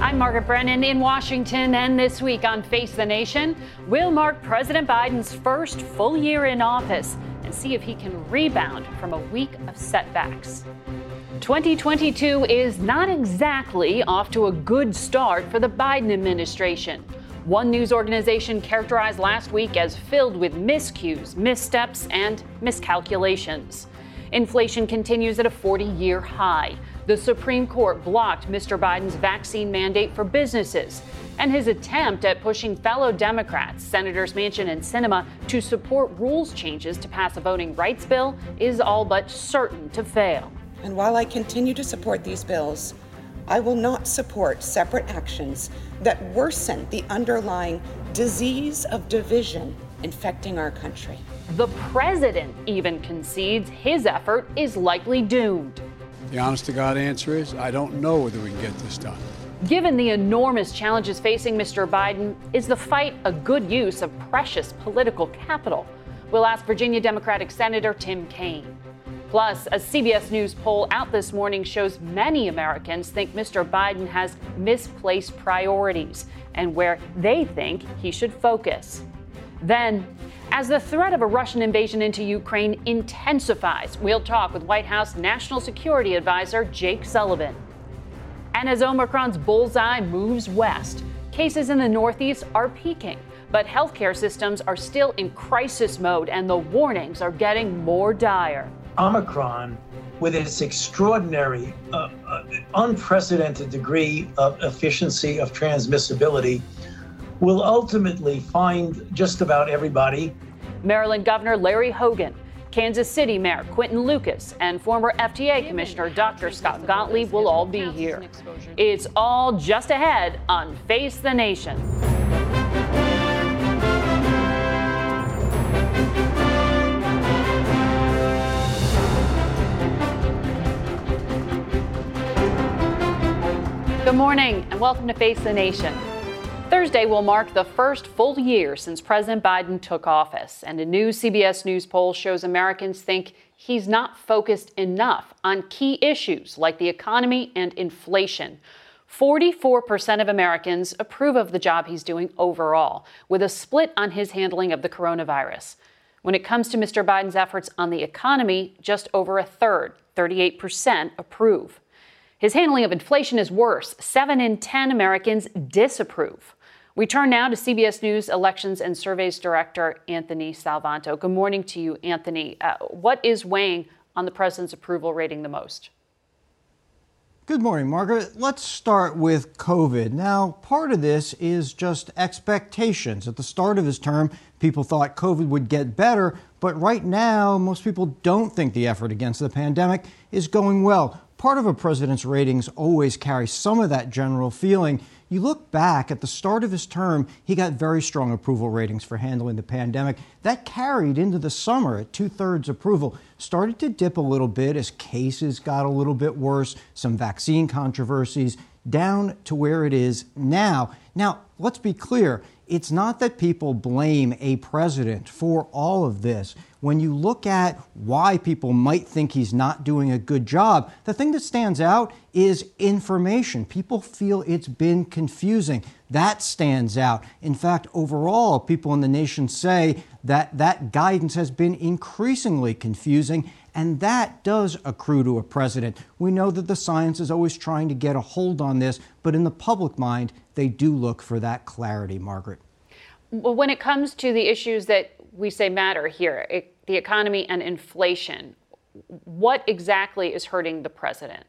I'm Margaret Brennan in Washington, and this week on Face the Nation, we'll mark President Biden's first full year in office and see if he can rebound from a week of setbacks. 2022 is not exactly off to a good start for the Biden administration. One news organization characterized last week as filled with miscues, missteps, and miscalculations. Inflation continues at a 40 year high. The Supreme Court blocked Mr. Biden's vaccine mandate for businesses. And his attempt at pushing fellow Democrats, Senators Manchin and Sinema, to support rules changes to pass a voting rights bill is all but certain to fail. And while I continue to support these bills, I will not support separate actions that worsen the underlying disease of division infecting our country. The president even concedes his effort is likely doomed. The honest to God answer is I don't know whether we can get this done. Given the enormous challenges facing Mr. Biden, is the fight a good use of precious political capital? We'll ask Virginia Democratic Senator Tim Kaine. Plus, a CBS News poll out this morning shows many Americans think Mr. Biden has misplaced priorities and where they think he should focus. Then, as the threat of a Russian invasion into Ukraine intensifies, we'll talk with White House National Security Advisor Jake Sullivan. And as Omicron's bullseye moves west, cases in the Northeast are peaking, but healthcare systems are still in crisis mode and the warnings are getting more dire. Omicron, with its extraordinary, uh, uh, unprecedented degree of efficiency of transmissibility, will ultimately find just about everybody. Maryland Governor Larry Hogan, Kansas City Mayor Quinton Lucas, and former FDA Commissioner Dr. Scott Gottlieb will all be here. It's all just ahead on Face the Nation. Good morning and welcome to Face the Nation. Thursday will mark the first full year since President Biden took office, and a new CBS News poll shows Americans think he's not focused enough on key issues like the economy and inflation. 44% of Americans approve of the job he's doing overall, with a split on his handling of the coronavirus. When it comes to Mr. Biden's efforts on the economy, just over a third, 38%, approve. His handling of inflation is worse. Seven in 10 Americans disapprove. We turn now to CBS News Elections and Surveys Director Anthony Salvanto. Good morning to you, Anthony. Uh, what is weighing on the president's approval rating the most? Good morning, Margaret. Let's start with COVID. Now, part of this is just expectations. At the start of his term, people thought COVID would get better, but right now, most people don't think the effort against the pandemic is going well. Part of a president's ratings always carry some of that general feeling. You look back at the start of his term, he got very strong approval ratings for handling the pandemic. That carried into the summer at two thirds approval. Started to dip a little bit as cases got a little bit worse, some vaccine controversies, down to where it is now. Now, let's be clear it's not that people blame a president for all of this. When you look at why people might think he's not doing a good job, the thing that stands out is information. People feel it's been confusing. That stands out. In fact, overall, people in the nation say that that guidance has been increasingly confusing And that does accrue to a president. We know that the science is always trying to get a hold on this, but in the public mind, they do look for that clarity, Margaret. Well, when it comes to the issues that we say matter here, it, the economy and inflation, what exactly is hurting the president?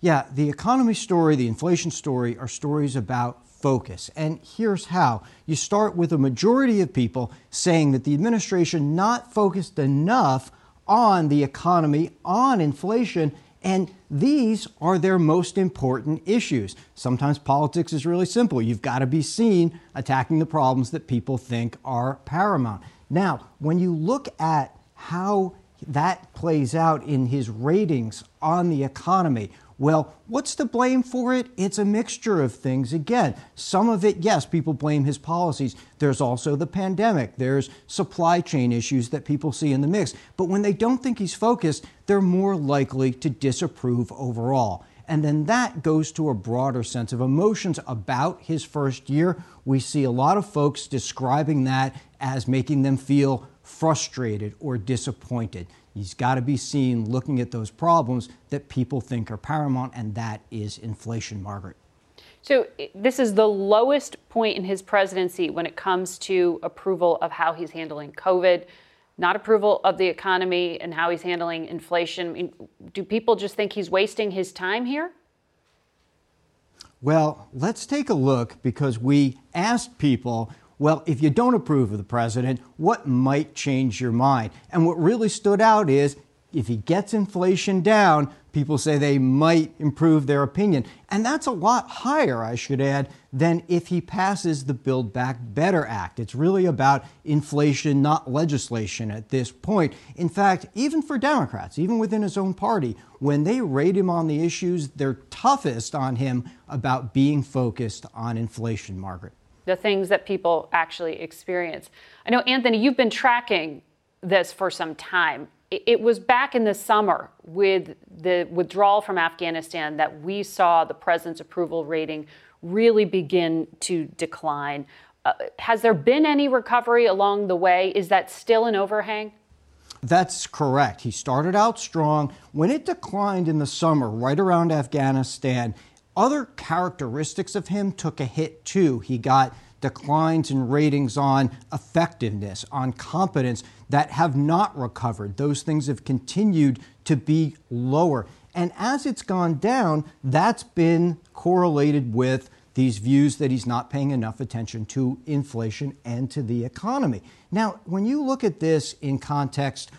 Yeah, the economy story, the inflation story are stories about focus. And here's how you start with a majority of people saying that the administration not focused enough on the economy, on inflation, and these are their most important issues. Sometimes politics is really simple. You've got to be seen attacking the problems that people think are paramount. Now, when you look at how that plays out in his ratings on the economy, well, what's to blame for it? It's a mixture of things. Again, some of it, yes, people blame his policies. There's also the pandemic. There's supply chain issues that people see in the mix. But when they don't think he's focused, they're more likely to disapprove overall. And then that goes to a broader sense of emotions about his first year. We see a lot of folks describing that as making them feel frustrated or disappointed. He's got to be seen looking at those problems that people think are paramount, and that is inflation, Margaret. So, this is the lowest point in his presidency when it comes to approval of how he's handling COVID, not approval of the economy and how he's handling inflation. I mean, do people just think he's wasting his time here? Well, let's take a look because we asked people well, if you don't approve of the president, what might change your mind? And what really stood out is if he gets inflation down, people say they might improve their opinion. And that's a lot higher, I should add, than if he passes the Build Back Better Act. It's really about inflation, not legislation at this point. In fact, even for Democrats, even within his own party, when they rate him on the issues, they're toughest on him about being focused on inflation, Margaret the things that people actually experience. I know, Anthony, you've been tracking this for some time. It was back in the summer with the withdrawal from Afghanistan that we saw the president's approval rating really begin to decline. Uh, has there been any recovery along the way? Is that still an overhang? That's correct. He started out strong. When it declined in the summer, right around Afghanistan, other characteristics of him took a hit too. He got declines in ratings on effectiveness, on competence that have not recovered. Those things have continued to be lower. And as it's gone down, that's been correlated with these views that he's not paying enough attention to inflation and to the economy. Now, when you look at this in context,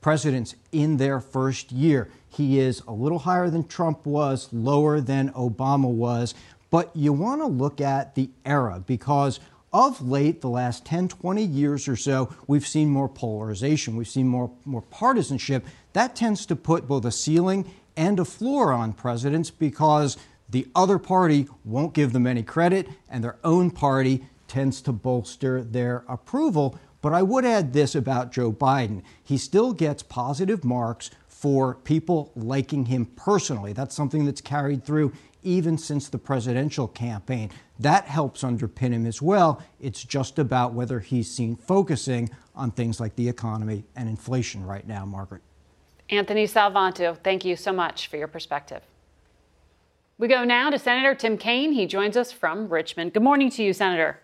presidents in their first year, he is a little higher than Trump was, lower than Obama was. But you want to look at the era because of late, the last 10, 20 years or so, we've seen more polarization, we've seen more, more partisanship. That tends to put both a ceiling and a floor on presidents because the other party won't give them any credit and their own party tends to bolster their approval. But I would add this about Joe Biden. He still gets positive marks for people liking him personally. That's something that's carried through even since the presidential campaign. That helps underpin him as well. It's just about whether he's seen focusing on things like the economy and inflation right now, Margaret. Anthony Salvanto, thank you so much for your perspective. We go now to Senator Tim Kaine. He joins us from Richmond. Good morning to you, Senator.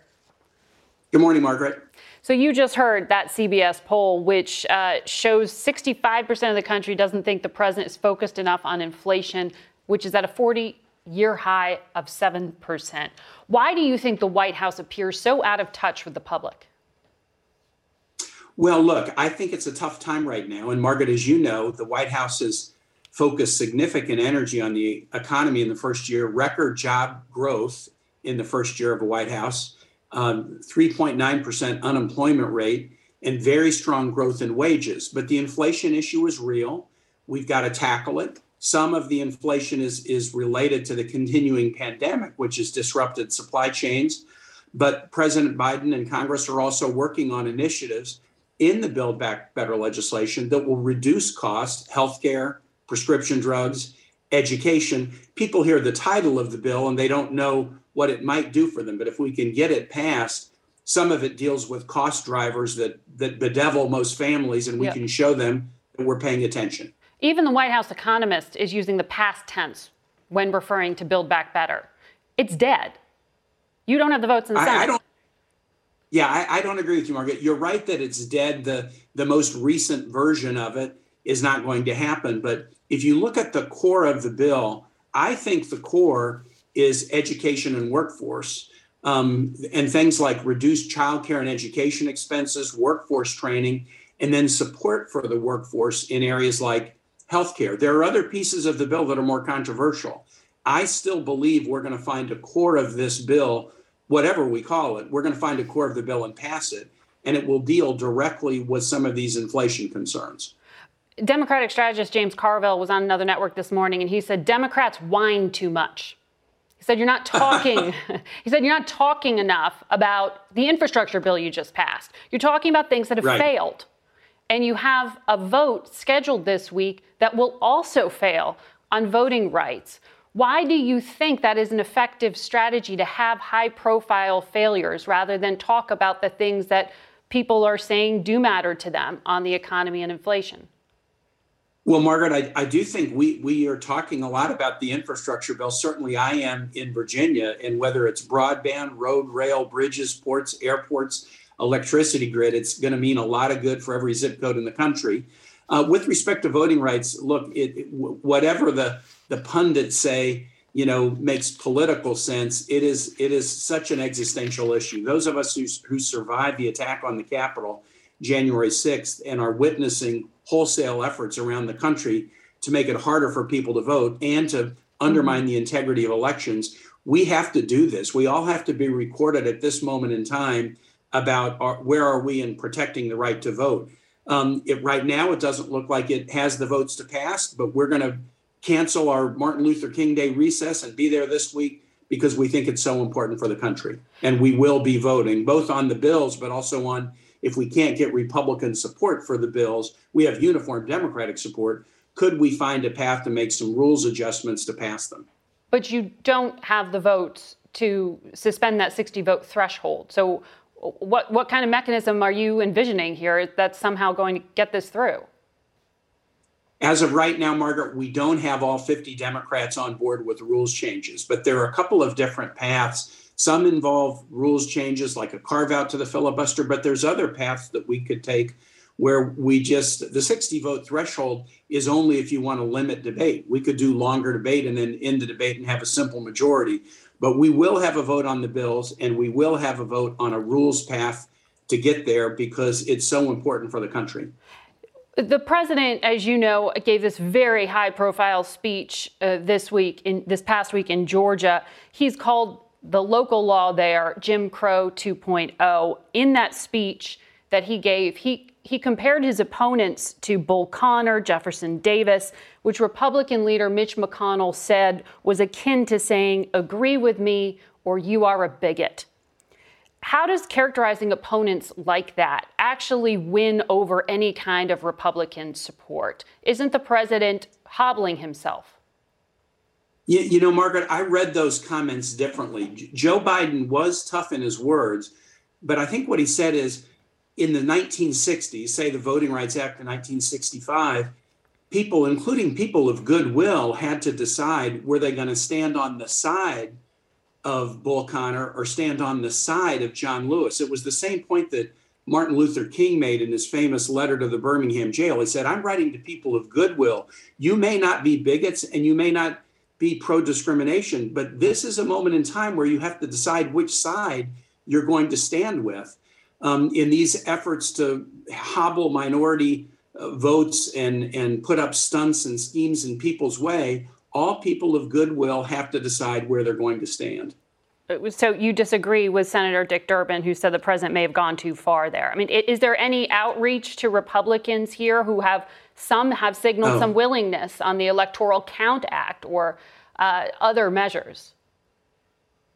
Good morning, Margaret. So you just heard that CBS poll, which uh, shows 65% of the country doesn't think the president is focused enough on inflation, which is at a 40 year high of 7%. Why do you think the White House appears so out of touch with the public? Well, look, I think it's a tough time right now. And Margaret, as you know, the White House has focused significant energy on the economy in the first year, record job growth in the first year of a White House Um, 3.9% unemployment rate, and very strong growth in wages. But the inflation issue is real. We've got to tackle it. Some of the inflation is, is related to the continuing pandemic, which has disrupted supply chains. But President Biden and Congress are also working on initiatives in the Build Back Better legislation that will reduce costs, healthcare, prescription drugs, education. People hear the title of the bill and they don't know what it might do for them. But if we can get it passed, some of it deals with cost drivers that that bedevil most families, and we yep. can show them that we're paying attention. Even the White House economist is using the past tense when referring to Build Back Better. It's dead. You don't have the votes in the Senate. I, I don't. Yeah, I, I, don't agree with you, Margaret. You're right that it's dead. The the most recent version of it is not going to happen. But if you look at the core of the bill, I think the core is education and workforce. Um, and things like reduced childcare and education expenses, workforce training, and then support for the workforce in areas like healthcare. There are other pieces of the bill that are more controversial. I still believe we're going to find a core of this bill, whatever we call it, we're going to find a core of the bill and pass it, and it will deal directly with some of these inflation concerns. Democratic strategist James Carville was on another network this morning, and he said Democrats whine too much. He said you're not talking. he said you're not talking enough about the infrastructure bill you just passed. You're talking about things that have right. failed, and you have a vote scheduled this week that will also fail on voting rights. Why do you think that is an effective strategy to have high profile failures rather than talk about the things that people are saying do matter to them on the economy and inflation? Well, Margaret, I, I do think we, we are talking a lot about the infrastructure bill. Certainly, I am in Virginia, and whether it's broadband, road, rail, bridges, ports, airports, electricity grid, it's going to mean a lot of good for every zip code in the country. Uh, with respect to voting rights, look, it, it, whatever the the pundits say, you know, makes political sense. It is it is such an existential issue. Those of us who who survived the attack on the Capitol, January sixth, and are witnessing wholesale efforts around the country to make it harder for people to vote and to undermine mm-hmm. the integrity of elections. We have to do this. We all have to be recorded at this moment in time about our, where are we in protecting the right to vote. Um, it, right now, it doesn't look like it has the votes to pass, but we're going to cancel our Martin Luther King Day recess and be there this week because we think it's so important for the country. And we will be voting both on the bills, but also on if we can't get Republican support for the bills, we have uniform Democratic support. Could we find a path to make some rules adjustments to pass them? But you don't have the votes to suspend that 60 vote threshold. So what what kind of mechanism are you envisioning here that's somehow going to get this through? As of right now, Margaret, we don't have all 50 Democrats on board with rules changes, but there are a couple of different paths. Some involve rules changes like a carve out to the filibuster, but there's other paths that we could take where we just the 60 vote threshold is only if you want to limit debate. We could do longer debate and then end the debate and have a simple majority. But we will have a vote on the bills and we will have a vote on a rules path to get there because it's so important for the country. The president, as you know, gave this very high profile speech uh, this week, in this past week in Georgia. He's called the local law there Jim Crow 2.0. In that speech that he gave, he he compared his opponents to Bull Connor, Jefferson Davis, which Republican leader Mitch McConnell said was akin to saying, agree with me or you are a bigot. How does characterizing opponents like that actually win over any kind of Republican support? Isn't the president hobbling himself? You, you know, Margaret, I read those comments differently. Joe Biden was tough in his words, but I think what he said is in the 1960s, say the Voting Rights Act of 1965, people, including people of goodwill, had to decide were they going to stand on the side of Bull Connor or stand on the side of John Lewis. It was the same point that Martin Luther King made in his famous letter to the Birmingham jail. He said, I'm writing to people of goodwill. You may not be bigots and you may not be pro discrimination, but this is a moment in time where you have to decide which side you're going to stand with um, in these efforts to hobble minority uh, votes and, and put up stunts and schemes in people's way, all people of goodwill have to decide where they're going to stand. So you disagree with Senator Dick Durbin, who said the president may have gone too far there. I mean, is there any outreach to Republicans here who have some have signaled oh. some willingness on the Electoral Count Act or uh, other measures?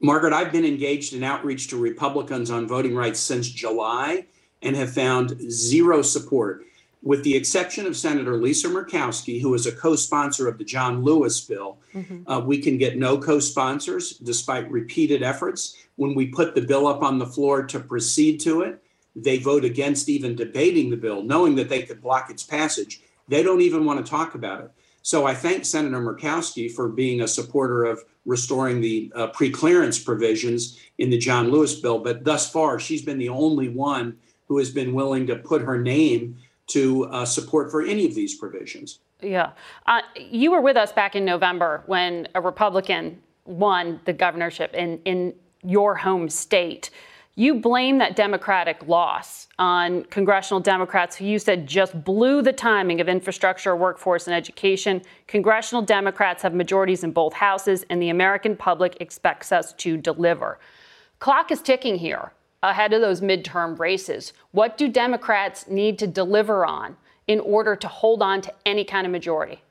Margaret, I've been engaged in outreach to Republicans on voting rights since July and have found zero support, with the exception of Senator Lisa Murkowski, who is a co sponsor of the John Lewis bill. Mm-hmm. Uh, we can get no co sponsors despite repeated efforts. When we put the bill up on the floor to proceed to it, they vote against even debating the bill, knowing that they could block its passage. They don't even want to talk about it. So I thank Senator Murkowski for being a supporter of restoring the uh, preclearance provisions in the John Lewis bill. But thus far, she's been the only one who has been willing to put her name to uh, support for any of these provisions. Yeah. Uh, you were with us back in November when a Republican won the governorship in, in your home state. You blame that Democratic loss on congressional Democrats who you said just blew the timing of infrastructure, workforce, and education. Congressional Democrats have majorities in both houses, and the American public expects us to deliver. Clock is ticking here ahead of those midterm races. What do Democrats need to deliver on in order to hold on to any kind of majority?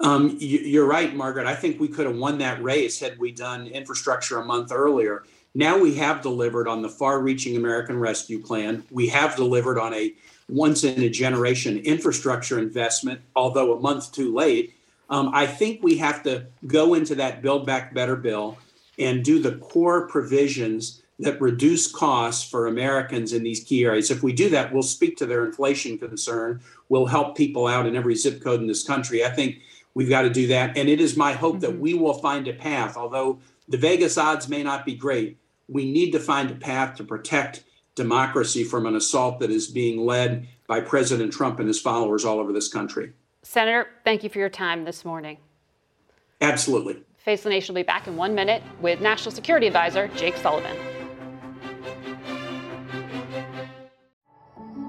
Um, you're right, Margaret. I think we could have won that race had we done infrastructure a month earlier. Now we have delivered on the far reaching American Rescue Plan. We have delivered on a once in a generation infrastructure investment, although a month too late. Um, I think we have to go into that Build Back Better bill and do the core provisions that reduce costs for Americans in these key areas. If we do that, we'll speak to their inflation concern. We'll help people out in every zip code in this country. I think we've got to do that. And it is my hope mm-hmm. that we will find a path, although the Vegas odds may not be great we need to find a path to protect democracy from an assault that is being led by President Trump and his followers all over this country. Senator, thank you for your time this morning. Absolutely. Face the Nation will be back in one minute with National Security Advisor Jake Sullivan.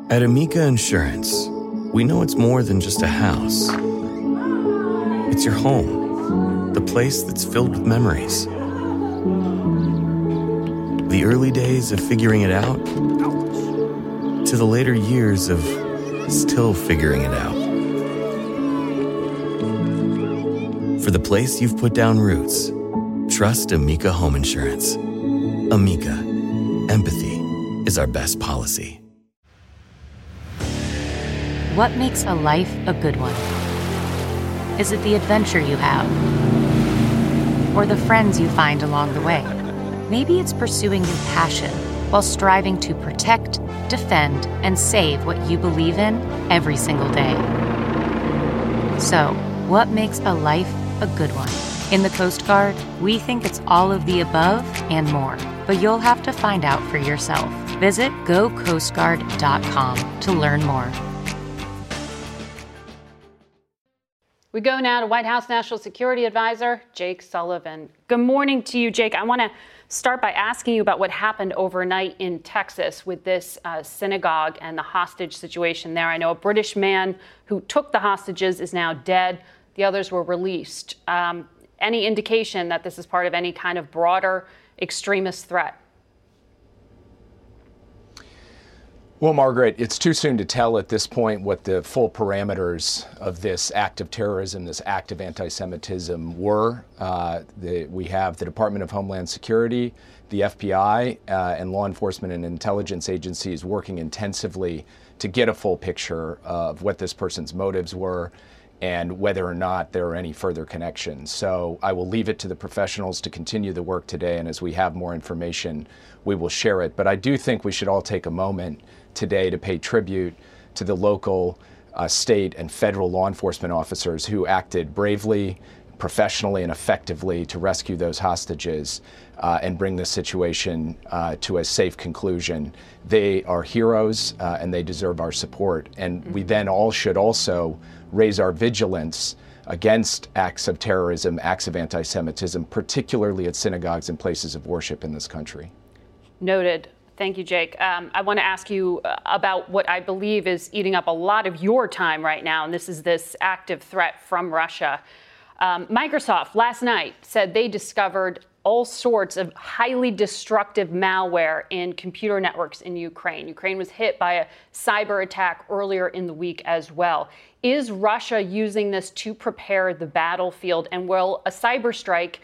At Amica Insurance, we know it's more than just a house. It's your home, the place that's filled with memories the early days of figuring it out to the later years of still figuring it out. For the place you've put down roots, trust Amica Home Insurance. Amica, empathy is our best policy. What makes a life a good one? Is it the adventure you have? Or the friends you find along the way? Maybe it's pursuing your passion while striving to protect, defend, and save what you believe in every single day. So, what makes a life a good one? In the Coast Guard, we think it's all of the above and more, but you'll have to find out for yourself. Visit gocoastguard.com to learn more. We go now to White House National Security Advisor Jake Sullivan. Good morning to you, Jake. I want to start by asking you about what happened overnight in Texas with this uh, synagogue and the hostage situation there. I know a British man who took the hostages is now dead, the others were released. Um, any indication that this is part of any kind of broader extremist threat? Well, Margaret, it's too soon to tell at this point what the full parameters of this act of terrorism, this act of anti Semitism were. Uh, the, we have the Department of Homeland Security, the FBI, uh, and law enforcement and intelligence agencies working intensively to get a full picture of what this person's motives were and whether or not there are any further connections. So I will leave it to the professionals to continue the work today, and as we have more information, we will share it. But I do think we should all take a moment today to pay tribute to the local, uh, state, and federal law enforcement officers who acted bravely, professionally, and effectively to rescue those hostages uh, and bring this situation uh, to a safe conclusion. They are heroes uh, and they deserve our support. And we mm-hmm. then all should also raise our vigilance against acts of terrorism, acts of anti Semitism, particularly at synagogues and places of worship in this country. Noted. Thank you, Jake. Um, I want to ask you uh, about what I believe is eating up a lot of your time right now, and this is this active threat from Russia. Um, Microsoft last night said they discovered all sorts of highly destructive malware in computer networks in Ukraine. Ukraine was hit by a cyber attack earlier in the week as well. Is Russia using this to prepare the battlefield, and will a cyber strike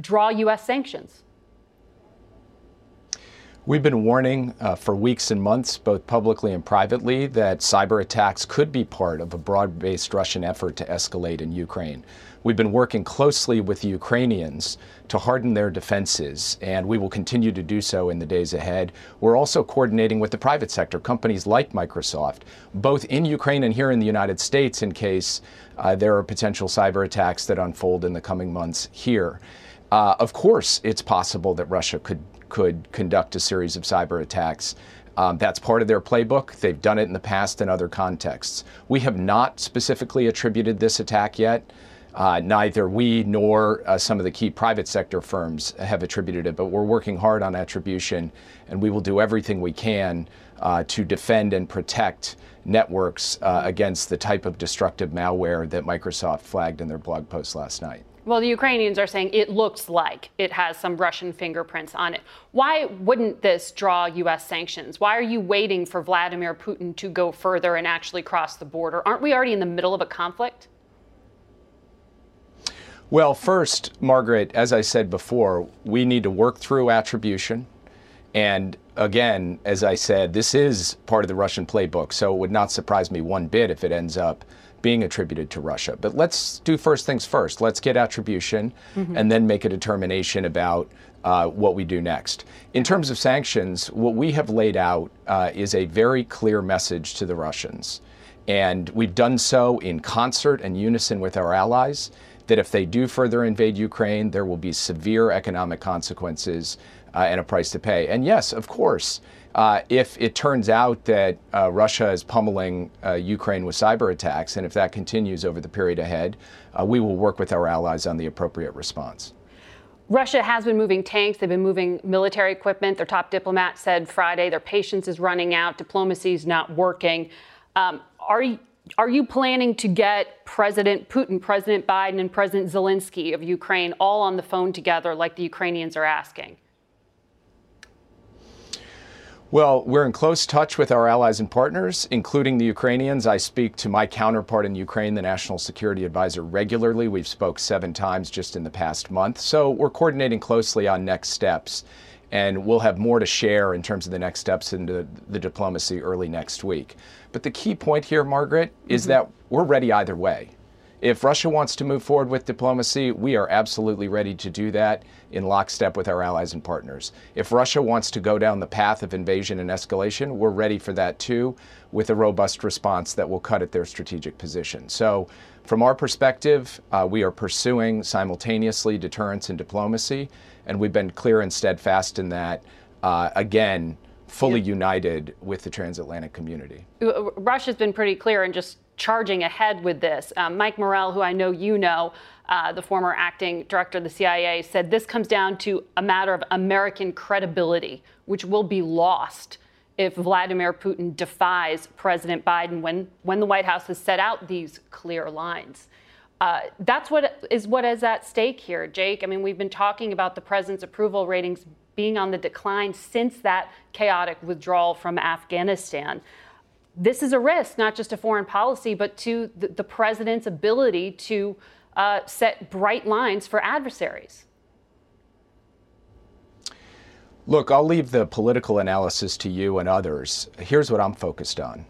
draw U.S. sanctions? We've been warning uh, for weeks and months, both publicly and privately, that cyber attacks could be part of a broad based Russian effort to escalate in Ukraine. We've been working closely with the Ukrainians to harden their defenses, and we will continue to do so in the days ahead. We're also coordinating with the private sector, companies like Microsoft, both in Ukraine and here in the United States, in case uh, there are potential cyber attacks that unfold in the coming months here. Uh, of course, it's possible that Russia could could conduct a series of cyber attacks. Um, that's part of their playbook. They've done it in the past in other contexts. We have not specifically attributed this attack yet. Uh, neither we nor uh, some of the key private sector firms have attributed it, but we're working hard on attribution, and we will do everything we can uh, to defend and protect networks uh, against the type of destructive malware that Microsoft flagged in their blog post last night. Well, the Ukrainians are saying it looks like it has some Russian fingerprints on it. Why wouldn't this draw U.S. sanctions? Why are you waiting for Vladimir Putin to go further and actually cross the border? Aren't we already in the middle of a conflict? Well, first, Margaret, as I said before, we need to work through attribution. And again, as I said, this is part of the Russian playbook, so it would not surprise me one bit if it ends up being attributed to Russia. But let's do first things first. Let's get attribution mm-hmm. and then make a determination about uh, what we do next. In terms of sanctions, what we have laid out uh, is a very clear message to the Russians. And we've done so in concert and unison with our allies that if they do further invade Ukraine, there will be severe economic consequences uh, and a price to pay. And yes, of course, uh, if it turns out that uh, Russia is pummeling uh, Ukraine with cyber attacks, and if that continues over the period ahead, uh, we will work with our allies on the appropriate response. Russia has been moving tanks. They've been moving military equipment. Their top diplomat said Friday their patience is running out. Diplomacy is not working. Um, are are you planning to get President Putin, President Biden, and President Zelensky of Ukraine all on the phone together like the Ukrainians are asking? Well, we're in close touch with our allies and partners, including the Ukrainians. I speak to my counterpart in Ukraine, the National Security Advisor, regularly. We've spoke seven times just in the past month. So we're coordinating closely on next steps and we'll have more to share in terms of the next steps into the diplomacy early next week. But the key point here, Margaret, is mm-hmm. that we're ready either way. If Russia wants to move forward with diplomacy, we are absolutely ready to do that in lockstep with our allies and partners. If Russia wants to go down the path of invasion and escalation, we're ready for that too, with a robust response that will cut at their strategic position. So, from our perspective, uh, we are pursuing simultaneously deterrence and diplomacy, and we've been clear and steadfast in that. Uh, again, fully yeah. united with the transatlantic community. Russia's been pretty clear in just charging ahead with this. Um, Mike Morell, who I know you know, uh, the former acting director of the CIA, said this comes down to a matter of American credibility, which will be lost if Vladimir Putin defies President Biden when, when the White House has set out these clear lines. Uh, that's what is what is at stake here, Jake. I mean, we've been talking about the president's approval ratings being on the decline since that chaotic withdrawal from Afghanistan. This is a risk, not just to foreign policy, but to the, the president's ability to uh, set bright lines for adversaries. Look, I'll leave the political analysis to you and others. Here's what I'm focused on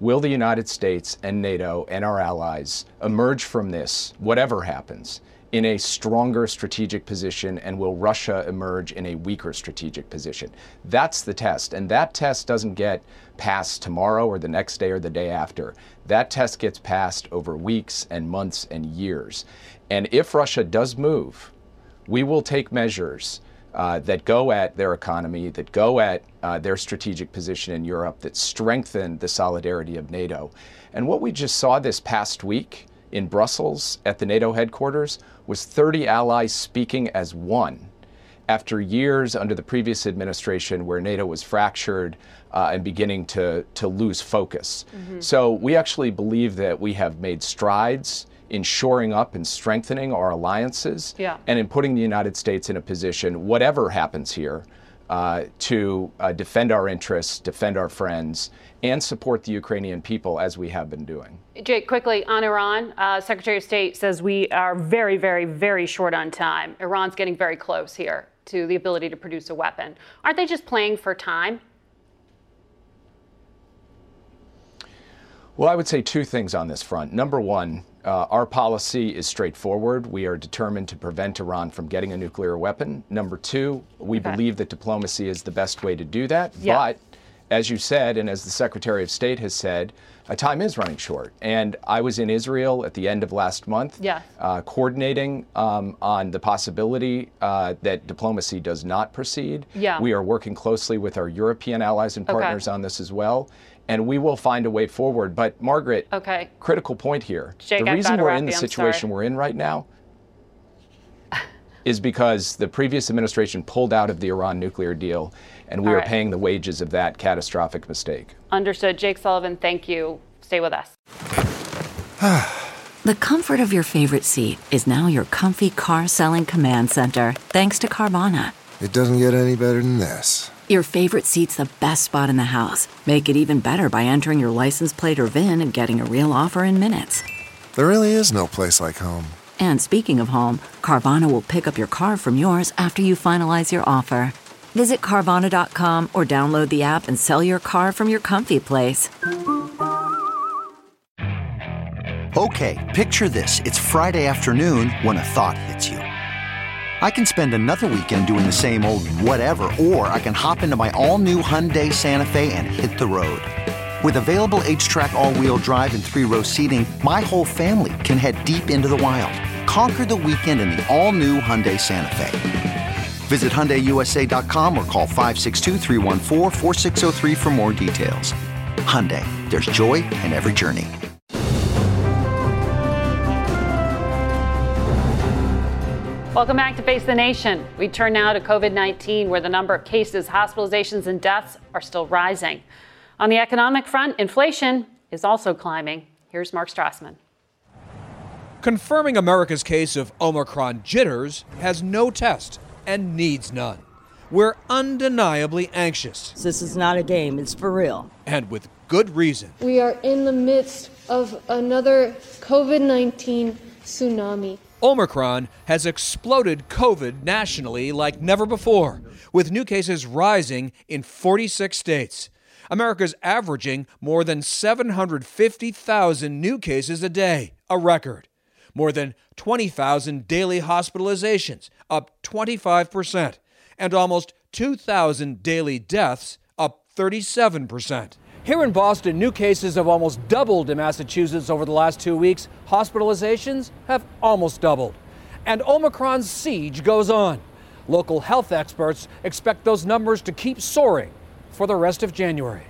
Will the United States and NATO and our allies emerge from this, whatever happens, in a stronger strategic position, and will Russia emerge in a weaker strategic position? That's the test. And that test doesn't get passed tomorrow or the next day or the day after. That test gets passed over weeks and months and years. And if Russia does move, we will take measures uh, that go at their economy, that go at uh, their strategic position in Europe, that strengthen the solidarity of NATO. And what we just saw this past week in Brussels at the NATO headquarters was 30 allies speaking as one after years under the previous administration where NATO was fractured uh, and beginning to, to lose focus. Mm-hmm. So we actually believe that we have made strides in shoring up and strengthening our alliances yeah. and in putting the United States in a position, whatever happens here, uh, to uh, defend our interests, defend our friends, and support the Ukrainian people as we have been doing. Jake, quickly on Iran, uh, Secretary of State says we are very, very, very short on time. Iran's getting very close here. to the ability to produce a weapon. Aren't they just playing for time? Well, I would say two things on this front. Number one, uh, our policy is straightforward. We are determined to prevent Iran from getting a nuclear weapon. Number two, we okay. believe that diplomacy is the best way to do that. Yeah. But as you said, and as the Secretary of State has said, uh, time is running short. And I was in Israel at the end of last month, yeah. uh, coordinating um, on the possibility uh, that diplomacy does not proceed. Yeah. We are working closely with our European allies and partners okay. on this as well and we will find a way forward. But Margaret, okay. critical point here. Jake, the reason we're in the situation we're in right now is because the previous administration pulled out of the Iran nuclear deal, and we All are right. paying the wages of that catastrophic mistake. Understood. Jake Sullivan, thank you. Stay with us. the comfort of your favorite seat is now your comfy car selling command center, thanks to Carvana. It doesn't get any better than this. Your favorite seat's the best spot in the house. Make it even better by entering your license plate or VIN and getting a real offer in minutes. There really is no place like home. And speaking of home, Carvana will pick up your car from yours after you finalize your offer. Visit Carvana.com or download the app and sell your car from your comfy place. Okay, picture this. It's Friday afternoon when a thought hits you. I can spend another weekend doing the same old whatever, or I can hop into my all-new Hyundai Santa Fe and hit the road. With available H-Track all-wheel drive and three-row seating, my whole family can head deep into the wild. Conquer the weekend in the all-new Hyundai Santa Fe. Visit HyundaiUSA.com or call 562 for more details. Hyundai, there's joy in every journey. Welcome back to Face the Nation. We turn now to COVID 19, where the number of cases, hospitalizations, and deaths are still rising. On the economic front, inflation is also climbing. Here's Mark Strassmann. Confirming America's case of Omicron jitters has no test and needs none. We're undeniably anxious. This is not a game, it's for real. And with good reason. We are in the midst of another COVID 19 tsunami. Omicron has exploded COVID nationally like never before, with new cases rising in 46 states. America's averaging more than 750,000 new cases a day, a record. More than 20,000 daily hospitalizations, up 25%, and almost 2,000 daily deaths, up 37%. Here in Boston, new cases have almost doubled in Massachusetts over the last two weeks. Hospitalizations have almost doubled. And Omicron's siege goes on. Local health experts expect those numbers to keep soaring for the rest of January.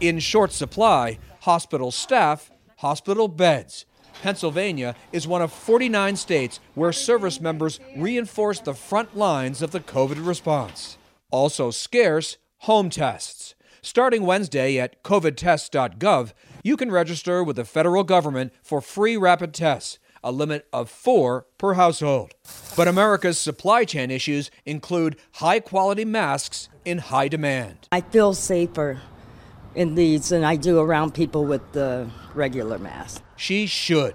In short supply, hospital staff, hospital beds. Pennsylvania is one of 49 states where service members reinforce the front lines of the COVID response. Also scarce, home tests. Starting Wednesday at covidtest.gov, you can register with the federal government for free rapid tests, a limit of four per household. But America's supply chain issues include high quality masks in high demand. I feel safer in these than I do around people with the regular mask. She should.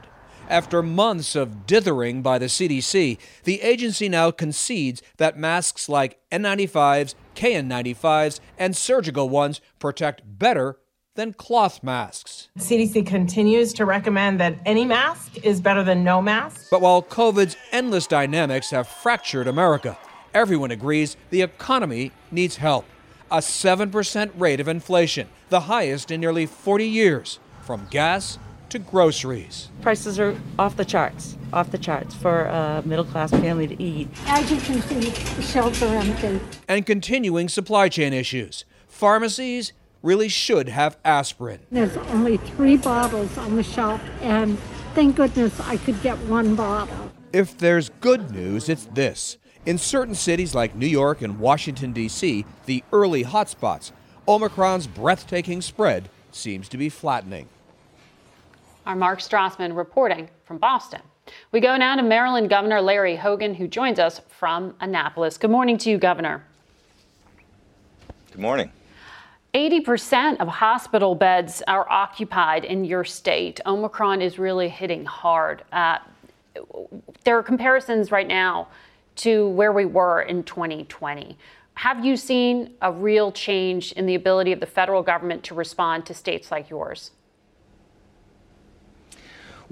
After months of dithering by the CDC, the agency now concedes that masks like N95s, KN95s, and surgical ones protect better than cloth masks. CDC continues to recommend that any mask is better than no mask. But while COVID's endless dynamics have fractured America, everyone agrees the economy needs help. A 7% rate of inflation, the highest in nearly 40 years, from gas to groceries. Prices are off the charts, off the charts for a middle class family to eat. As you can see, the shelves are empty. And continuing supply chain issues. Pharmacies really should have aspirin. There's only three bottles on the shelf, and thank goodness I could get one bottle. If there's good news, it's this. In certain cities like New York and Washington, D.C., the early hotspots, Omicron's breathtaking spread seems to be flattening. Our Mark Strassmann reporting from Boston. We go now to Maryland Governor Larry Hogan, who joins us from Annapolis. Good morning to you, Governor. Good morning. 80% of hospital beds are occupied in your state. Omicron is really hitting hard. Uh, there are comparisons right now to where we were in 2020. Have you seen a real change in the ability of the federal government to respond to states like yours?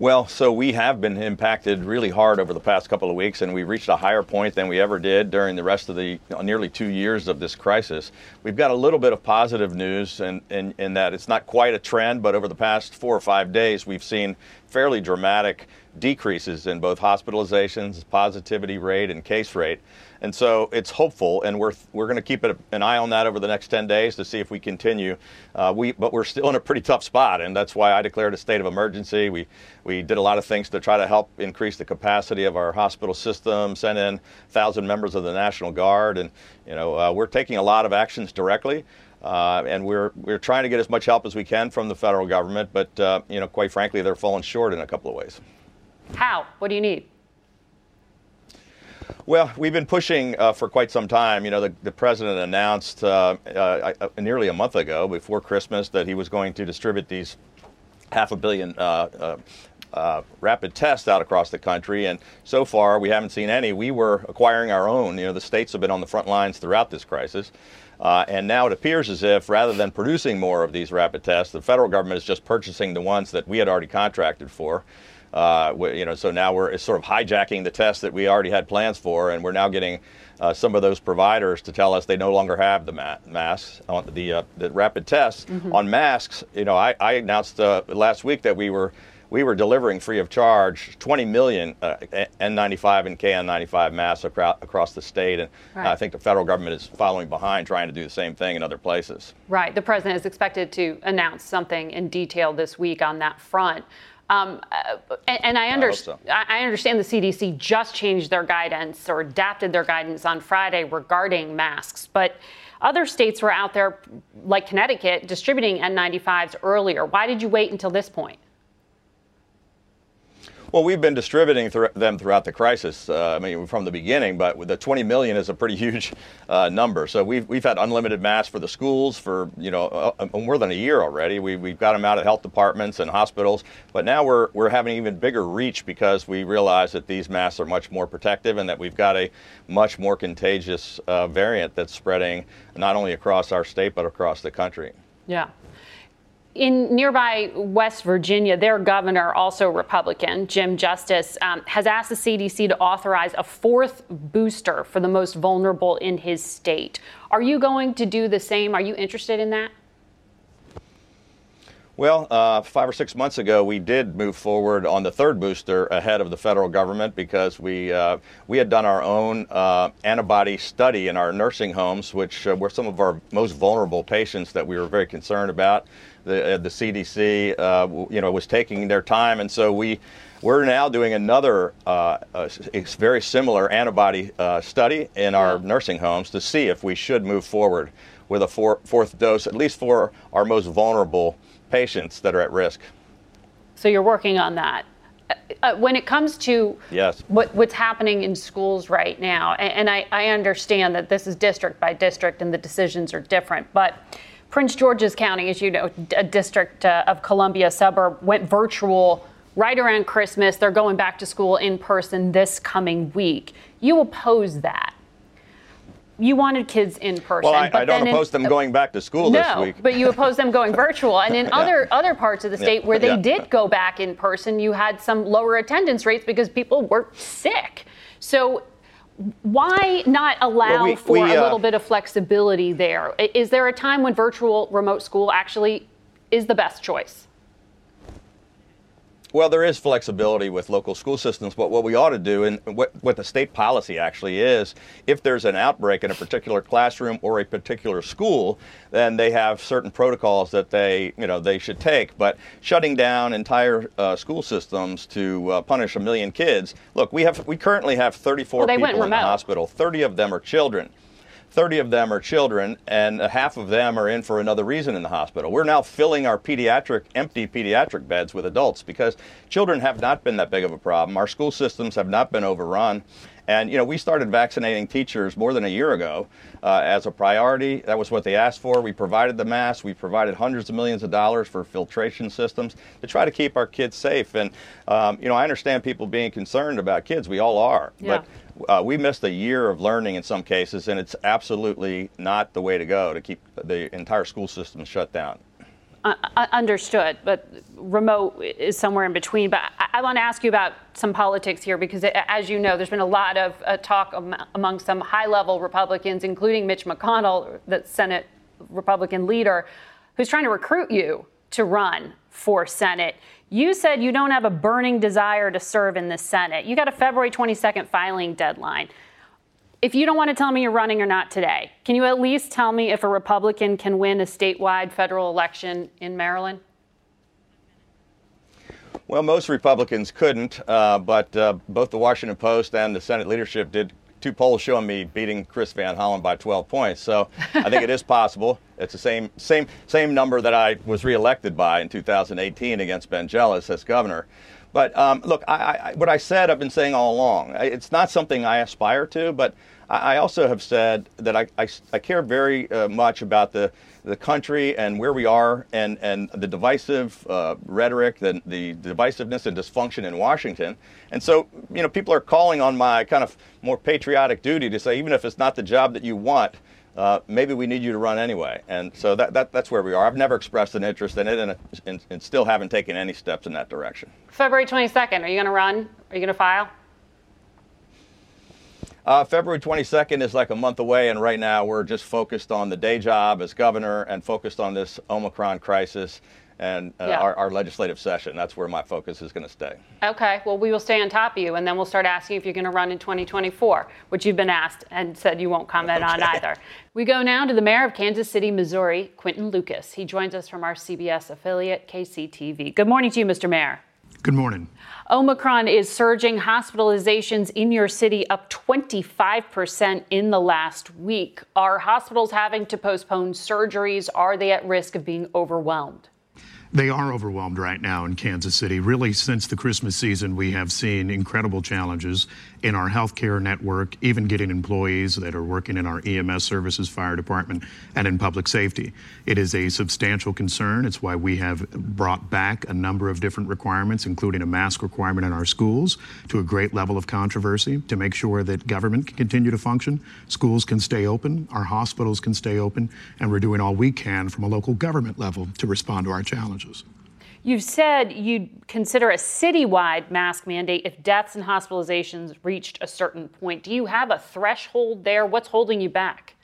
Well, so we have been impacted really hard over the past couple of weeks, and we've reached a higher point than we ever did during the rest of the nearly two years of this crisis. We've got a little bit of positive news in, in, in that it's not quite a trend, but over the past four or five days, we've seen fairly dramatic decreases in both hospitalizations, positivity rate, and case rate. And so it's hopeful, and we're we're going to keep an eye on that over the next 10 days to see if we continue. Uh, we but we're still in a pretty tough spot, and that's why I declared a state of emergency. We we did a lot of things to try to help increase the capacity of our hospital system, sent in thousand members of the National Guard, and you know uh, we're taking a lot of actions directly. Uh, and we're we're trying to get as much help as we can from the federal government, but uh, you know, quite frankly, they're falling short in a couple of ways. How? What do you need? Well, we've been pushing uh, for quite some time. You know, the, the president announced uh, uh, uh, nearly a month ago, before Christmas, that he was going to distribute these half a billion uh, uh, rapid tests out across the country. And so far, we haven't seen any. We were acquiring our own. You know, the states have been on the front lines throughout this crisis. and now it appears as if, rather than producing more of these rapid tests, the federal government is just purchasing the ones that we had already contracted for. Uh, you know, so now we're sort of hijacking the tests that we already had plans for, and we're now getting uh, some of those providers to tell us they no longer have the ma- masks on the uh, the rapid tests mm-hmm. on masks. You know, I, I announced uh, last week that we were we were delivering free of charge 20 million uh, N95 and KN95 masks across, across the state, and right. I think the federal government is following behind, trying to do the same thing in other places. Right. The president is expected to announce something in detail this week on that front. Um, uh, and, and, I, under- I, so. I, understand the CDC just changed their guidance or adapted their guidance on Friday regarding masks, but other states were out there, like Connecticut, distributing N95s earlier. Why did you wait until this point? Well, we've been distributing th- them throughout the crisis. Uh, I mean, from the beginning, but the 20 million is a pretty huge uh, number. So we've we've had unlimited masks for the schools for you know uh, uh, more than a year already. We we've got them out at health departments and hospitals, but now we're we're having even bigger reach because we realize that these masks are much more protective and that we've got a much more contagious uh, variant that's spreading not only across our state but across the country. Yeah. In nearby West Virginia, their governor, also Republican, Jim Justice, um, has asked the CDC to authorize a fourth booster for the most vulnerable in his state. Are you going to do the same? Are you interested in that? Well, uh, five or six months ago, we did move forward on the third booster ahead of the federal government because we uh, we had done our own uh, antibody study in our nursing homes, which uh, were some of our most vulnerable patients that we were very concerned about. The uh, the CDC, uh, you know, was taking their time, and so we. We're now doing another very similar antibody study in our nursing homes to see if we should move forward with a four, fourth dose, at least for our most vulnerable patients that are at risk. So you're working on that. Uh, uh, when it comes to yes. what, what's happening in schools right now, and, and I, I, understand that this is district by district and the decisions are different, but Prince George's County, as you know, a district uh, of Columbia suburb, went virtual right around Christmas. They're going back to school in person this coming week. You oppose that you wanted kids in person. Well, I, I don't oppose in, them going back to school no, this week. but you oppose them going virtual. And in yeah. other other parts of the state yeah. where they yeah. did go back in person, you had some lower attendance rates because people were sick. So why not allow well, we, for we, uh, a little bit of flexibility there? Is there a time when virtual remote school actually is the best choice? Well, there is flexibility with local school systems, but what we ought to do, and what, what the state policy actually is, if there's an outbreak in a particular classroom or a particular school, then they have certain protocols that they, you know, they should take. But shutting down entire uh, school systems to uh, punish a million kids, look, we have we currently have 34 well, people in the hospital. 30 of them are children. 30 of them are children, and half of them are in for another reason in the hospital. We're now filling our pediatric, empty pediatric beds with adults because children have not been that big of a problem. Our school systems have not been overrun. And, you know, we started vaccinating teachers more than a year ago uh, as a priority. That was what they asked for. We provided the masks. We provided hundreds of millions of dollars for filtration systems to try to keep our kids safe. And, um, you know, I understand people being concerned about kids. We all are. Yeah. But uh, we missed a year of learning in some cases, and it's absolutely not the way to go to keep the entire school system shut down. Uh, understood, but remote is somewhere in between. But I, I want to ask you about some politics here because, as you know, there's been a lot of uh, talk am- among some high level Republicans, including Mitch McConnell, the Senate Republican leader, who's trying to recruit you to run for Senate. You said you don't have a burning desire to serve in the Senate. You got a February 22nd filing deadline if you don't want to tell me you're running or not today, can you at least tell me if a Republican can win a statewide federal election in Maryland? Well, most Republicans couldn't, uh, but uh, both the Washington Post and the Senate leadership did two polls showing me beating Chris Van Hollen by 12 points. So I think it is possible. It's the same same same number that I was reelected by in 2018 against Ben Jealous as governor. But um, look, I, I, what I said, I've been saying all along. It's not something I aspire to, but I also have said that I, I, I care very uh, much about the, the country and where we are and, and the divisive uh, rhetoric, the, the divisiveness and dysfunction in Washington. And so, you know, people are calling on my kind of more patriotic duty to say, even if it's not the job that you want, uh, maybe we need you to run anyway. And so that, that, that's where we are. I've never expressed an interest in it and, and, and still haven't taken any steps in that direction. February 22nd, are you going to run? Are you going to file? Uh, February 22nd is like a month away, and right now we're just focused on the day job as governor and focused on this Omicron crisis and uh, yeah. our, our, legislative session. That's where my focus is going to stay. Okay. Well, we will stay on top of you, and then we'll start asking if you're going to run in 2024, which you've been asked and said you won't comment okay. on either. We go now to the mayor of Kansas City, Missouri, Quinton Lucas. He joins us from our CBS affiliate, KCTV. Good morning to you, Mr. Mayor. Good morning. Omicron is surging hospitalizations in your city up 25% in the last week. Are hospitals having to postpone surgeries? Are they at risk of being overwhelmed? They are overwhelmed right now in Kansas City. Really, since the Christmas season, we have seen incredible challenges in our healthcare network, even getting employees that are working in our EMS services, fire department, and in public safety. It is a substantial concern. It's why we have brought back a number of different requirements, including a mask requirement in our schools to a great level of controversy to make sure that government can continue to function, schools can stay open, our hospitals can stay open, and we're doing all we can from a local government level to respond to our challenges. You've said you'd consider a citywide mask mandate if deaths and hospitalizations reached a certain point. Do you have a threshold there? What's holding you back?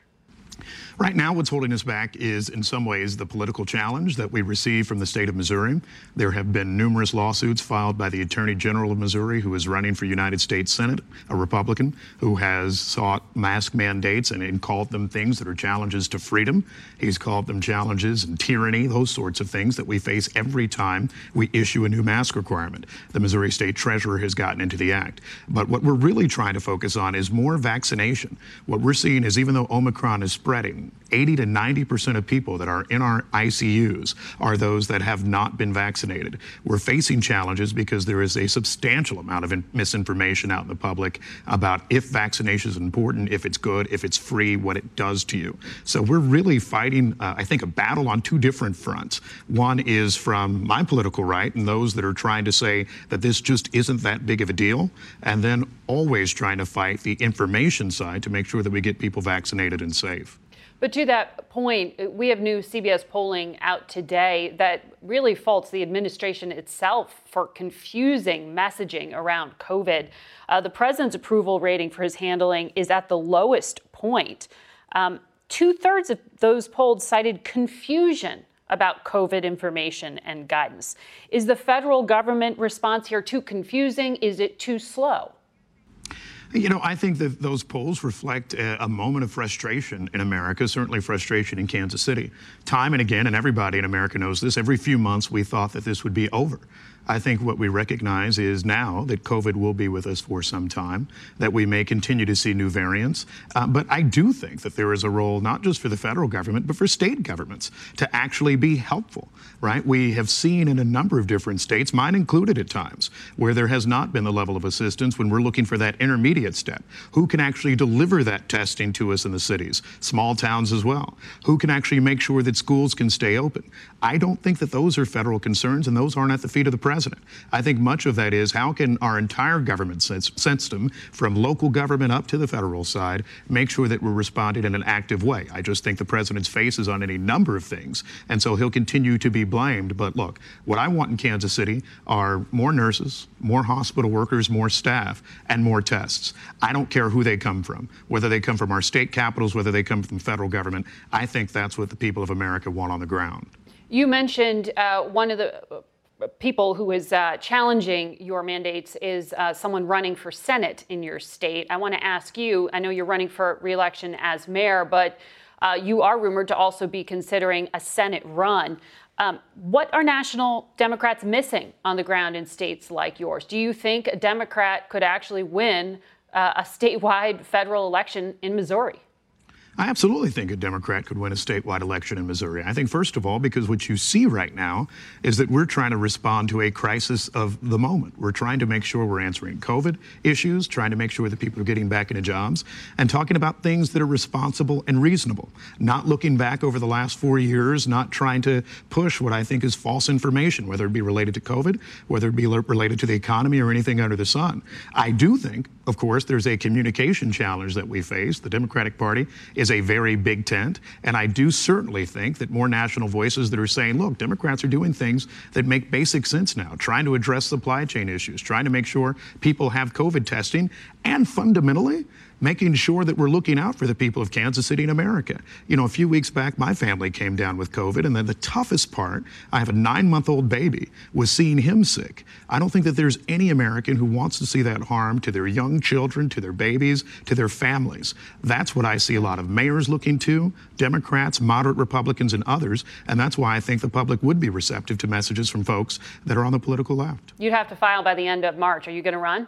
Right now, what's holding us back is, in some ways, the political challenge that we receive from the state of Missouri. There have been numerous lawsuits filed by the Attorney General of Missouri, who is running for United States Senate, a Republican, who has sought mask mandates and, and called them things that are challenges to freedom. He's called them challenges and tyranny, those sorts of things that we face every time we issue a new mask requirement. The Missouri State Treasurer has gotten into the act. But what we're really trying to focus on is more vaccination. What we're seeing is even though Omicron is spreading, 80 to 90 percent of people that are in our ICUs are those that have not been vaccinated. We're facing challenges because there is a substantial amount of misinformation out in the public about if vaccination is important, if it's good, if it's free, what it does to you. So we're really fighting, uh, I think, a battle on two different fronts. One is from my political right and those that are trying to say that this just isn't that big of a deal, and then always trying to fight the information side to make sure that we get people vaccinated and safe. But to that point, we have new CBS polling out today that really faults the administration itself for confusing messaging around COVID. Uh, the president's approval rating for his handling is at the lowest point. Um, Two thirds of those polled cited confusion about COVID information and guidance. Is the federal government response here too confusing? Is it too slow? You know, I think that those polls reflect a, a, moment of frustration in America, certainly frustration in Kansas City. Time and again, and everybody in America knows this, every few months we thought that this would be over. I think what we recognize is now that COVID will be with us for some time, that we may continue to see new variants. Uh, but I do think that there is a role not just for the federal government, but for state governments to actually be helpful, right? We have seen in a number of different states, mine included at times, where there has not been the level of assistance when we're looking for that intermediate step. Who can actually deliver that testing to us in the cities, small towns as well? Who can actually make sure that schools can stay open? I don't think that those are federal concerns, and those aren't at the feet of the president president. I think much of that is how can our entire government system, from local government up to the federal side, make sure that we're responding in an active way. I just think the president's face is on any number of things, and so he'll continue to be blamed. But look, what I want in Kansas City are more nurses, more hospital workers, more staff, and more tests. I don't care who they come from, whether they come from our state capitals, whether they come from federal government. I think that's what the people of America want on the ground. You mentioned uh, one of the people who is uh, challenging your mandates is uh, someone running for Senate in your state. I want to ask you I know you're running for reelection as mayor, but uh, you are rumored to also be considering a Senate run. Um, what are national Democrats missing on the ground in states like yours? Do you think a Democrat could actually win uh, a statewide federal election in Missouri? I absolutely think a Democrat could win a statewide election in Missouri. I think, first of all, because what you see right now is that we're trying to respond to a crisis of the moment. We're trying to make sure we're answering COVID issues, trying to make sure that people are getting back into jobs, and talking about things that are responsible and reasonable. Not looking back over the last four years, not trying to push what I think is false information, whether it be related to COVID, whether it be related to the economy or anything under the sun. I do think, of course, there's a communication challenge that we face. The Democratic Party is is a very big tent. And I do certainly think that more national voices that are saying, look, Democrats are doing things that make basic sense now, trying to address supply chain issues, trying to make sure people have COVID testing, and fundamentally, making sure that we're looking out for the people of Kansas City and America. You know, a few weeks back, my family came down with COVID, and then the toughest part, I have a nine month old baby, was seeing him sick. I don't think that there's any American who wants to see that harm to their young children, to their babies, to their families. That's what I see a lot of mayors looking to, Democrats, moderate Republicans, and others, and that's why I think the public would be receptive to messages from folks that are on the political left. You'd have to file by the end of March. Are you going to run?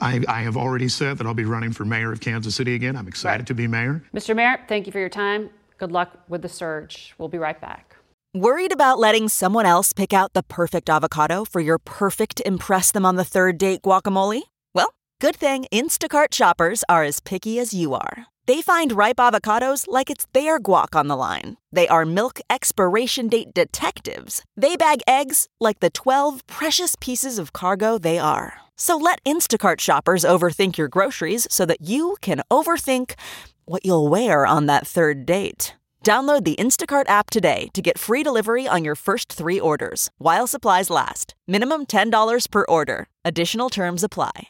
I, I, have already said that I'll be running for mayor of Kansas City again. I'm excited right. to be mayor. Mr. Mayor, thank you for your time. Good luck with the surge. We'll be right back. Worried about letting someone else pick out the perfect avocado for your perfect impress them on the third date guacamole? Well, good thing Instacart shoppers are as picky as you are. They find ripe avocados like it's their guac on the line. They are milk expiration date detectives. They bag eggs like the 12 precious pieces of cargo they are. So let Instacart shoppers overthink your groceries so that you can overthink what you'll wear on that third date. Download the Instacart app today to get free delivery on your first three orders while supplies last. Minimum $10 per order. Additional terms apply.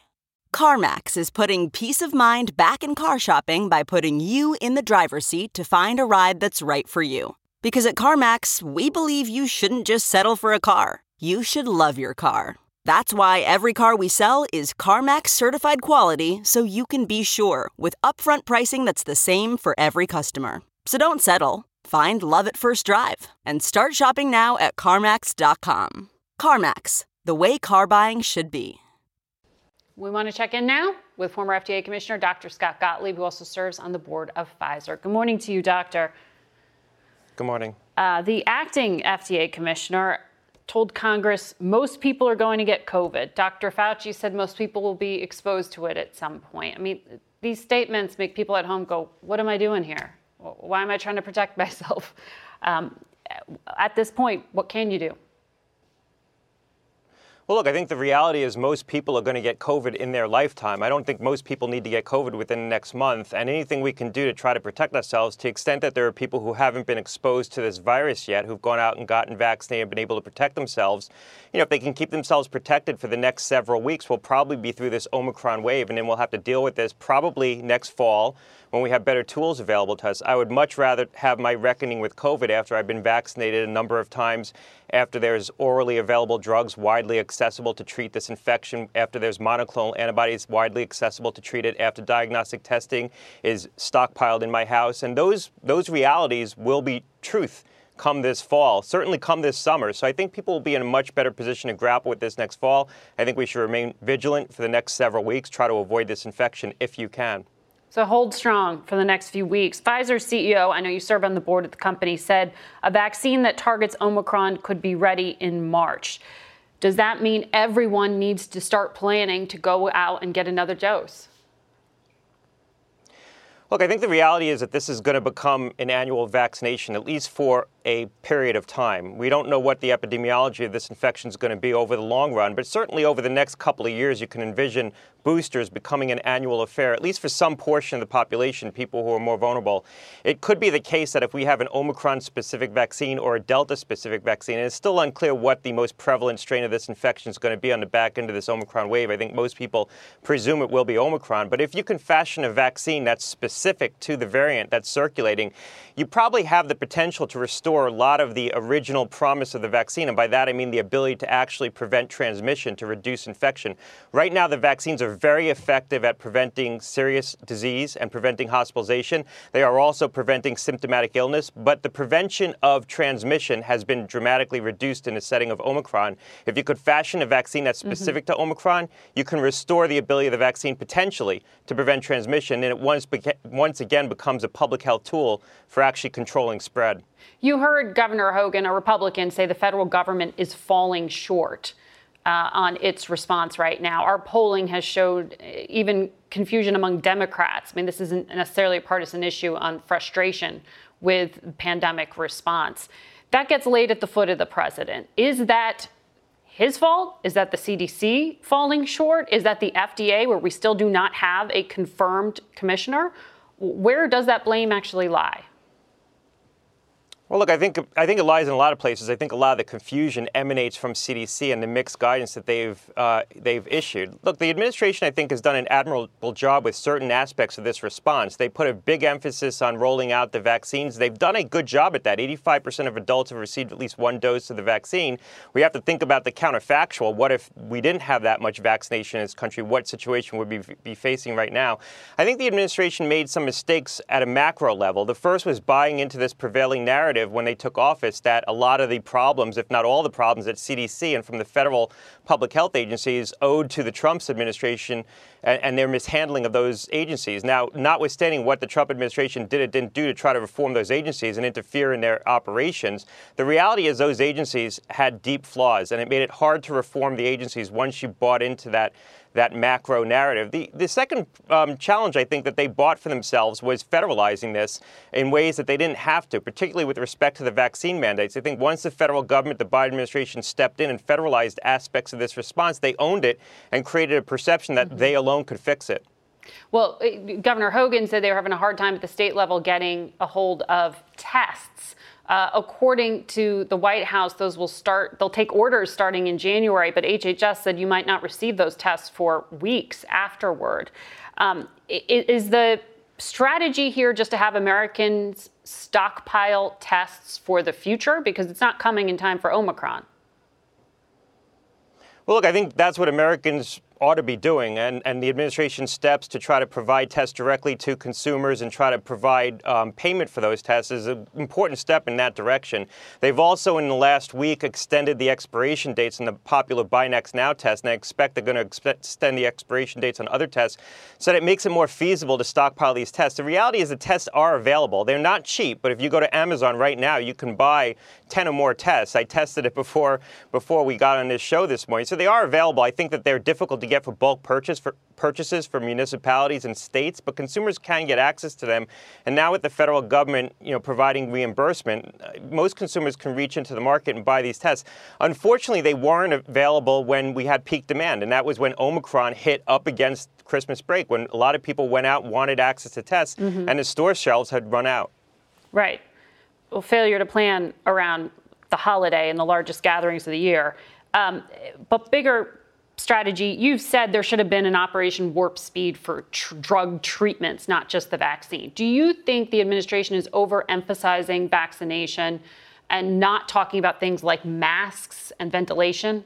CarMax is putting peace of mind back in car shopping by putting you in the driver's seat to find a ride that's right for you. Because at CarMax, we believe you shouldn't just settle for a car, you should love your car. That's why every car we sell is CarMax certified quality so you can be sure with upfront pricing that's the same for every customer. So don't settle. Find love at first drive and start shopping now at CarMax.com. CarMax, the way car buying should be. We want to check in now with former FDA Commissioner Dr. Scott Gottlieb, who also serves on the board of Pfizer. Good morning to you, Doctor. Good morning. Uh, the acting FDA Commissioner told Congress most people are going to get COVID. Dr. Fauci said most people will be exposed to it at some point. I mean, these statements make people at home go, What am I doing here? Why am I trying to protect myself? Um, at this point, what can you do? Well, look, I think the reality is most people are going to get COVID in their lifetime. I don't think most people need to get COVID within the next month. And anything we can do to try to protect ourselves, to the extent that there are people who haven't been exposed to this virus yet, who've gone out and gotten vaccinated and been able to protect themselves, you know, if they can keep themselves protected for the next several weeks, we'll probably be through this Omicron wave. And then we'll have to deal with this probably next fall when we have better tools available to us. I would much rather have my reckoning with COVID after I've been vaccinated a number of times, after there's orally available drugs widely accessible to treat this infection, after there's monoclonal antibodies widely accessible to treat it, after diagnostic testing is stockpiled in my house. And those, those realities will be truth come this fall, certainly come this summer. So I think people will be in a much better position to grapple with this next fall. I think we should remain vigilant for the next several weeks, try to avoid this infection if you can. So hold strong for the next few weeks. Pfizer CEO, I know you serve on the board of the company, said a vaccine that targets Omicron could be ready in March. Does that mean everyone needs to start planning to go out and get another dose? Look, I think the reality is that this is going to become an annual vaccination, at least for a period of time. We don't know what the epidemiology of this infection is going to be over the long run, but certainly over the next couple of years, you can envision boosters becoming an annual affair, at least for some portion of the population, people who are more vulnerable. It could be the case that if we have an Omicron specific vaccine or a Delta specific vaccine, and it's still unclear what the most prevalent strain of this infection is going to be on the back end of this Omicron wave. I think most people presume it will be Omicron. But if you can fashion a vaccine that's specific to the variant that's circulating, you probably have the potential to restore a lot of the original promise of the vaccine. And by that, I mean the ability to actually prevent transmission, to reduce infection. Right now, the vaccines are very effective at preventing serious disease and preventing hospitalization. They are also preventing symptomatic illness, but the prevention of transmission has been dramatically reduced in the setting of Omicron. If you could fashion a vaccine that's specific mm-hmm. to Omicron, you can restore the ability of the vaccine potentially to prevent transmission, and it once, beca- once again becomes a public health tool for actually controlling spread. You heard Governor Hogan, a Republican, say the federal government is falling short. Uh, on its response right now. Our polling has showed uh, even confusion among Democrats. I mean, this isn't necessarily a partisan issue on frustration with pandemic response. That gets laid at the foot of the president. Is that his fault? Is that the CDC falling short? Is that the FDA, where we still do not have a confirmed commissioner? Where does that blame actually lie? Well, look, I think I think it lies in a lot of places. I think a lot of the confusion emanates from CDC and the mixed guidance that they've uh, they've issued. Look, the administration I think has done an admirable job with certain aspects of this response. They put a big emphasis on rolling out the vaccines. They've done a good job at that. 85% of adults have received at least one dose of the vaccine. We have to think about the counterfactual. What if we didn't have that much vaccination in this country? What situation would we be facing right now? I think the administration made some mistakes at a macro level. The first was buying into this prevailing narrative narrative when they took office that a lot of the problems, if not all the problems at CDC and from the federal public health agencies, owed to the Trump's administration and, and their mishandling of those agencies. Now, notwithstanding what the Trump administration did or didn't do to try to reform those agencies and interfere in their operations, the reality is those agencies had deep flaws, and it made it hard to reform the agencies once you bought into that that macro narrative. The, the second um, challenge I think that they bought for themselves was federalizing this in ways that they didn't have to, particularly with respect to the vaccine mandates. I think once the federal government, the Biden administration stepped in and federalized aspects of this response, they owned it and created a perception that mm-hmm. they alone could fix it. Well, uh, Governor Hogan said they were having a hard time at the state level getting a hold of tests. Uh, according to the White House, those will start, they'll take orders starting in January, but HHS said you might not receive those tests for weeks afterward. Um, is the strategy here just to have Americans stockpile tests for the future? Because it's not coming in time for Omicron. Well, look, I think that's what Americans ought to be doing, and, and the administration's steps to try to provide tests directly to consumers and try to provide um, payment for those tests is an important step in that direction. They've also, in the last week, extended the expiration dates on the popular BinaxNOW test, and I expect they're going to extend the expiration dates on other tests so that it makes it more feasible to stockpile these tests. The reality is the tests are available. They're not cheap, but if you go to Amazon right now, you can buy 10 or more tests. I tested it before before we got on this show this morning. So they are available. I think that they're difficult to get for bulk purchase for purchases for municipalities and states, but consumers can get access to them. And now with the federal government, you know, providing reimbursement, uh, most consumers can reach into the market and buy these tests. Unfortunately, they weren't available when we had peak demand, and that was when Omicron hit up against Christmas break, when a lot of people went out, wanted access to tests, mm-hmm. and the store shelves had run out. Right. Well, failure to plan around the holiday and the largest gatherings of the year. Um, but bigger strategy, you've said there should have been an Operation Warp Speed for tr- drug treatments, not just the vaccine. Do you think the administration is overemphasizing vaccination and not talking about things like masks and ventilation?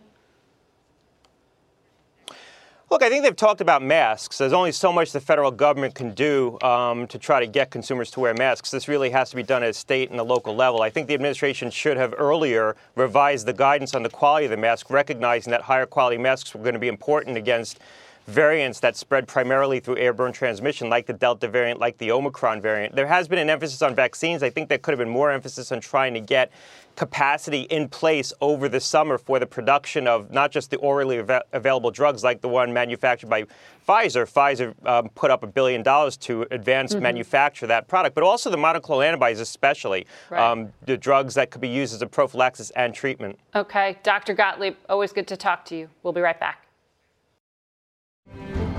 Look, I think they've talked about masks. There's only so much the federal government can do um, to try to get consumers to wear masks. This really has to be done at a state and a local level. I think the administration should have earlier revised the guidance on the quality of the mask, recognizing that higher quality masks were going to be important against variants that spread primarily through airborne transmission, like the Delta variant, like the Omicron variant. There has been an emphasis on vaccines. I think there could have been more emphasis on trying to get capacity in place over the summer for the production of not just the orally av- available drugs like the one manufactured by Pfizer. Pfizer um, put up a billion dollars to advance Mhm. manufacture that product, but also the monoclonal antibodies, especially Right. um, the drugs that could be used as a prophylaxis and treatment. Okay, Dr. Gottlieb, always good to talk to you. We'll be right back.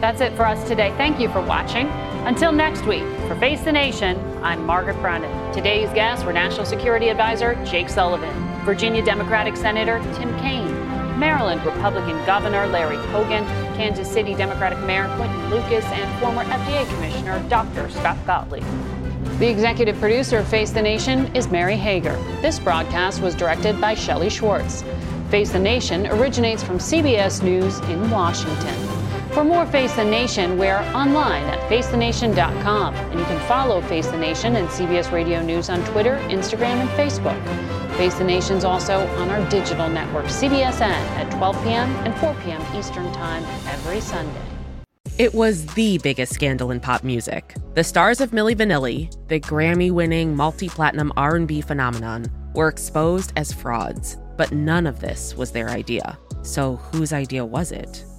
That's it for us today. Thank you for watching. Until next week, for Face the Nation, I'm Margaret Brennan. Today's guests were National Security Advisor Jake Sullivan, Virginia Democratic Senator Tim Kaine, Maryland Republican Governor Larry Hogan, Kansas City Democratic Mayor Quinton Lucas, and former FDA Commissioner Dr. Scott Gottlieb. The executive producer of Face the Nation is Mary Hager. This broadcast was directed by Shelley Schwartz. Face the Nation originates from CBS News in Washington. For more Face the Nation, we're online at facethenation.com. And you can follow Face the Nation and CBS Radio News on Twitter, Instagram, and Facebook. Face the Nation's also on our digital network, CBSN, at 12 p.m. and 4 p.m. Eastern Time every Sunday. It was the biggest scandal in pop music. The stars of Milli Vanilli, the Grammy-winning multi-platinum R&B phenomenon, were exposed as frauds. But none of this was their idea. So whose idea was it?